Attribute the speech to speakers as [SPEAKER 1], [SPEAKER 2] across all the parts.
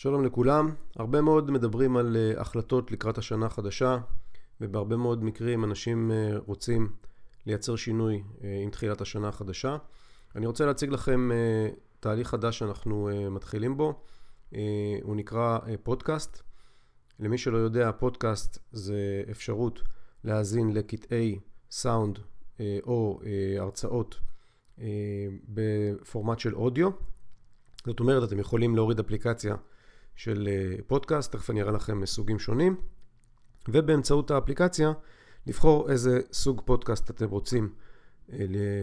[SPEAKER 1] שלום לכולם. הרבה מאוד מדברים על uh, החלטות לקראת השנה החדשה, ובהרבה מאוד מקרים אנשים uh, רוצים לייצר שינוי uh, עם תחילת השנה החדשה. אני רוצה להציג לכם תהליך חדש שאנחנו מתחילים בו. הוא נקרא פודקאסט. למי שלא יודע, פודקאסט זה אפשרות להאזין לקטעי סאונד או הרצאות בפורמט של אודיו. זאת אומרת, אתם יכולים להוריד אפליקציה של אה, פודקאסט, תכף אני אראה לכם סוגים שונים, ובאמצעות האפליקציה לבחור איזה סוג פודקאסט אתם רוצים אה,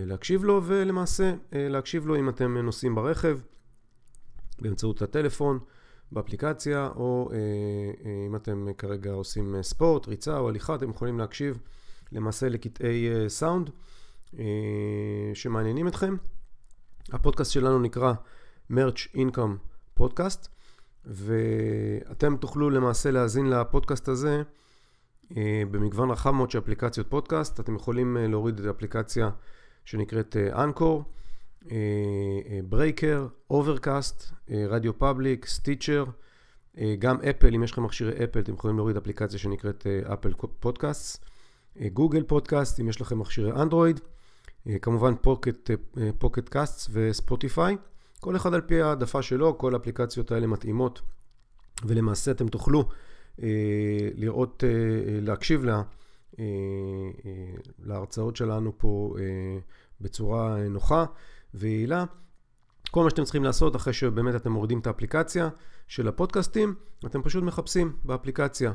[SPEAKER 1] להקשיב לו, ולמעשה אה, להקשיב לו אם אתם נוסעים ברכב, באמצעות הטלפון, באפליקציה, או אם אתם כרגע עושים ספורט, ריצה או הליכה, אתם יכולים להקשיב למעשה לקטעי סאונד שמעניינים אתכם. הפודקאסט שלנו נקרא Merch Income Podcast. ואתם תוכלו למעשה להאזין לפודקאסט הזה אה, במגוון רחב מאוד של אפליקציות פודקאסט. אתם יכולים אה, להוריד את האפליקציה שנקראת Anchor, Breaker, Overcast, RadioPublic, Stitcher, גם אפל, אם יש לכם מכשירי אפל, אתם יכולים להוריד אפליקציה שנקראת Apple Podcast, Google Podcast, אם יש לכם מכשירי אנדרואיד, כמובן Pocket Cast וספוטיפיי. כל אחד על פי העדפה שלו, כל האפליקציות האלה מתאימות, ולמעשה אתם תוכלו אה, לראות, אה, אה להקשיב לה, אה, אה, להרצאות שלנו פה אה, בצורה נוחה ויעילה. כל מה שאתם צריכים לעשות אחרי שבאמת אתם מורידים את האפליקציה של הפודקאסטים, אתם פשוט מחפשים באפליקציה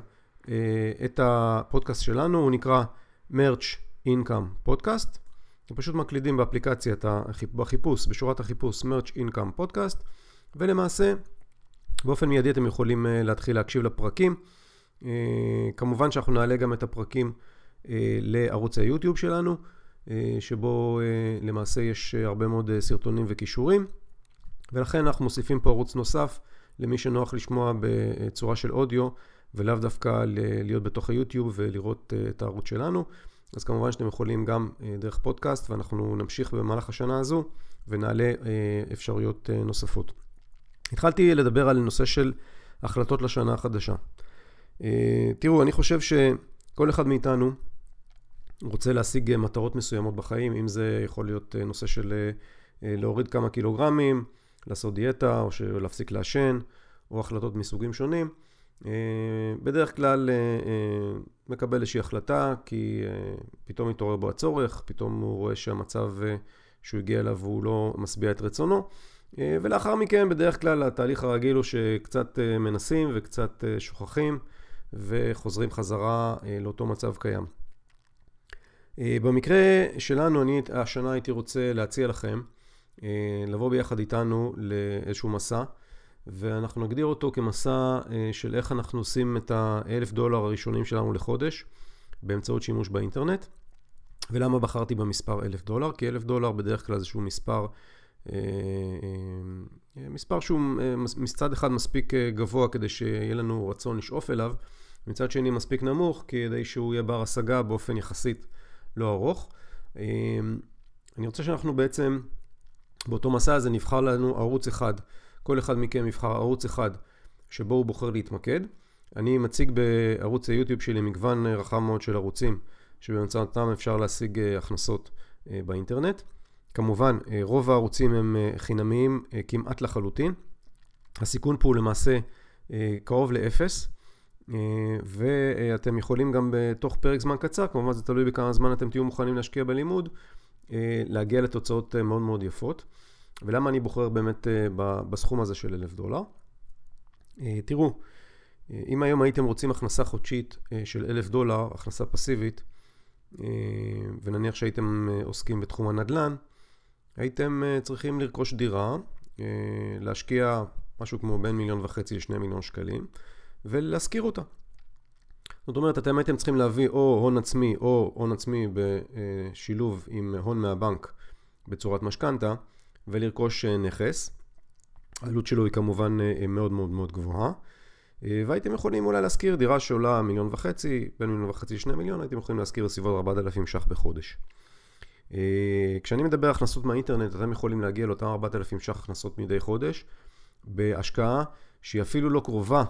[SPEAKER 1] אה, את הפודקאסט שלנו, הוא נקרא Merch Income Podcast. פשוט מקלידים באפליקציה, בחיפוש, בשורת החיפוש, Merch Income Podcast, ולמעשה, באופן מיידי אתם יכולים אה, להתחיל להקשיב לפרקים. אה, כמובן שאנחנו נעלה גם את הפרקים אה, לערוץ היוטיוב שלנו, שבו למעשה יש הרבה מאוד סרטונים וכישורים, ולכן אנחנו מוסיפים פה ערוץ נוסף למי שנוח לשמוע בצורה של אודיו, ולאו דווקא להיות בתוך היוטיוב ולראות את הערוץ שלנו. אז כמובן שאתם יכולים גם אה, דרך פודקאסט, ואנחנו נמשיך במהלך השנה הזו ונעלה אה, אפשרויות אה, נוספות. התחלתי לדבר על נושא של החלטות לשנה החדשה. תראו, אני חושב שכל אחד מאיתנו רוצה להשיג מטרות מסוימות בחיים, אם זה יכול להיות נושא של להוריד כמה קילוגרמים, לעשות דיאטה, או להפסיק לעשן, או החלטות מסוגים שונים. בדרך כלל מקבל איזושהי החלטה, כי פתאום מתעורר בו הצורך, פתאום הוא רואה שהמצב שהוא הגיע אליו הוא לא משביע את רצונו. ולאחר מכן, בדרך כלל התהליך הרגיל הוא שקצת מנסים וקצת שוכחים וחוזרים חזרה לאותו מצב קיים. במקרה שלנו, אני השנה הייתי רוצה להציע לכם לבוא ביחד איתנו לאיזשהו מסע. ואנחנו נגדיר אותו כמסע אה, של איך אנחנו עושים את האלף דולר הראשונים שלנו לחודש באמצעות שימוש באינטרנט. ולמה בחרתי במספר אלף דולר? כי אלף דולר בדרך כלל איזשהו מספר, אה, אה, מספר שהוא מצד אחד מספיק גבוה כדי שיהיה לנו רצון לשאוף אליו, מצד שני מספיק נמוך כדי שהוא יהיה בר השגה באופן יחסית לא ארוך. אני רוצה שאנחנו בעצם באותו מסע הזה נבחר לנו ערוץ אחד כל אחד מכם יבחר ערוץ אחד שבו הוא בוחר להתמקד. אני מציג בערוץ היוטיוב שלי מגוון רחב מאוד של ערוצים שבאמצעותם אפשר להשיג אה, הכנסות אה, באינטרנט. כמובן, אה, רוב הערוצים הם חינמיים כמעט לחלוטין. הסיכון פה הוא למעשה קרוב לאפס, ואתם יכולים גם בתוך פרק זמן קצר, כמובן זה תלוי בכמה זמן אתם תהיו מוכנים להשקיע בלימוד, להגיע לתוצאות מאוד מאוד יפות. ולמה אני בוחר באמת אה, בסכום הזה של אלף דולר? אה, תראו, אה, אם היום הייתם רוצים הכנסה חודשית של אלף דולר, הכנסה פסיבית, ונניח שהייתם עוסקים בתחום הנדל"ן, הייתם צריכים לרכוש דירה, להשקיע משהו כמו בין מיליון וחצי לשני מיליון שקלים, ולהשכיר אותה. זאת אומרת, אתם הייתם צריכים להביא או הון עצמי או הון עצמי בשילוב עם הון מהבנק בצורת משכנתה, ולרכוש אה, נכס. העלות שלו היא כמובן אה, מאוד מאוד מאוד גבוהה. אה, והייתם יכולים אולי להשכיר דירה שעולה מיליון וחצי, בין מיליון וחצי לשני מיליון, הייתם יכולים להשכיר בסביבות 4,000 ש"ח בחודש. כשאני מדבר הכנסות מהאינטרנט, אתם יכולים להגיע לאותם 4,000 ש"ח הכנסות מדי חודש, בהשקעה שהיא אפילו לא קרובה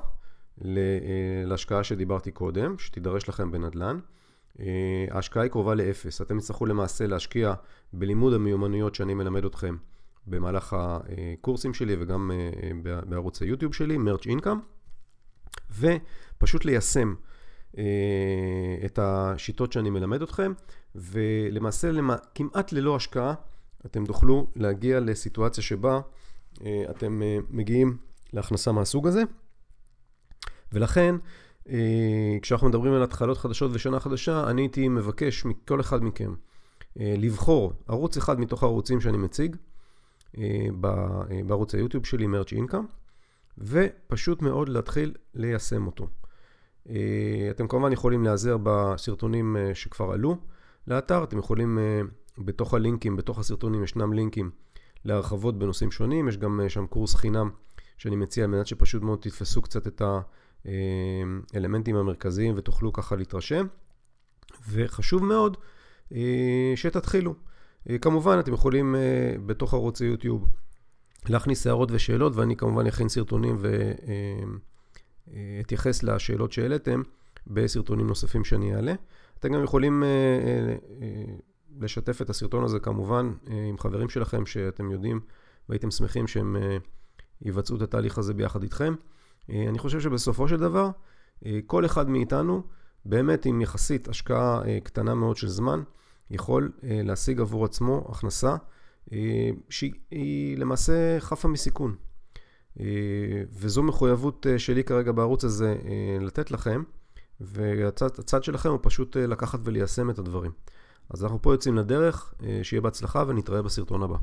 [SPEAKER 1] להשקעה שדיברתי קודם, שתידרש לכם בנדל"ן. ההשקעה היא קרובה לאפס. אתם תצטרכו למעשה להשקיע בלימוד המיומנויות שאני מלמד אתכם במהלך הקורסים שלי וגם בערוץ היוטיוב שלי, מרץ' אינקאם, ופשוט ליישם את השיטות שאני מלמד אתכם, ולמעשה כמעט ללא השקעה אתם תוכלו להגיע לסיטואציה שבה אתם מגיעים להכנסה מהסוג הזה. ולכן, כשאנחנו מדברים על התחלות חדשות ושנה חדשה, אני הייתי מבקש מכל אחד מכם לבחור ערוץ אחד מתוך הערוצים שאני מציג בערוץ היוטיוב שלי, מרץ' אינקאם, ופשוט מאוד להתחיל ליישם אותו. אתם כמובן יכולים להיעזר בסרטונים שכבר עלו לאתר, אתם יכולים בתוך הלינקים, בתוך הסרטונים ישנם לינקים להרחבות בנושאים שונים, יש גם שם קורס חינם שאני מציע על מנת שפשוט מאוד תתפסו קצת את האלמנטים המרכזיים ותוכלו ככה להתרשם. וחשוב מאוד שתתחילו. כמובן, אתם יכולים בתוך ערוץ היוטיוב להכניס הערות ושאלות, ואני כמובן אכין סרטונים ואתייחס לשאלות שהעליתם בסרטונים נוספים שאני אעלה. אתם גם יכולים לשתף את הסרטון הזה כמובן עם חברים שלכם שאתם יודעים והייתם שמחים שהם יבצעו את התהליך הזה ביחד איתכם. אני חושב שבסופו של דבר, כל אחד מאיתנו, באמת עם יחסית השקעה קטנה מאוד של זמן, יכול להשיג עבור עצמו הכנסה שהיא למעשה חפה מסיכון. וזו מחויבות שלי כרגע בערוץ הזה לתת לכם, והצד שלכם הוא פשוט לקחת וליישם את הדברים. אז אנחנו פה יוצאים לדרך, שיהיה בהצלחה ונתראה בסרטון הבא.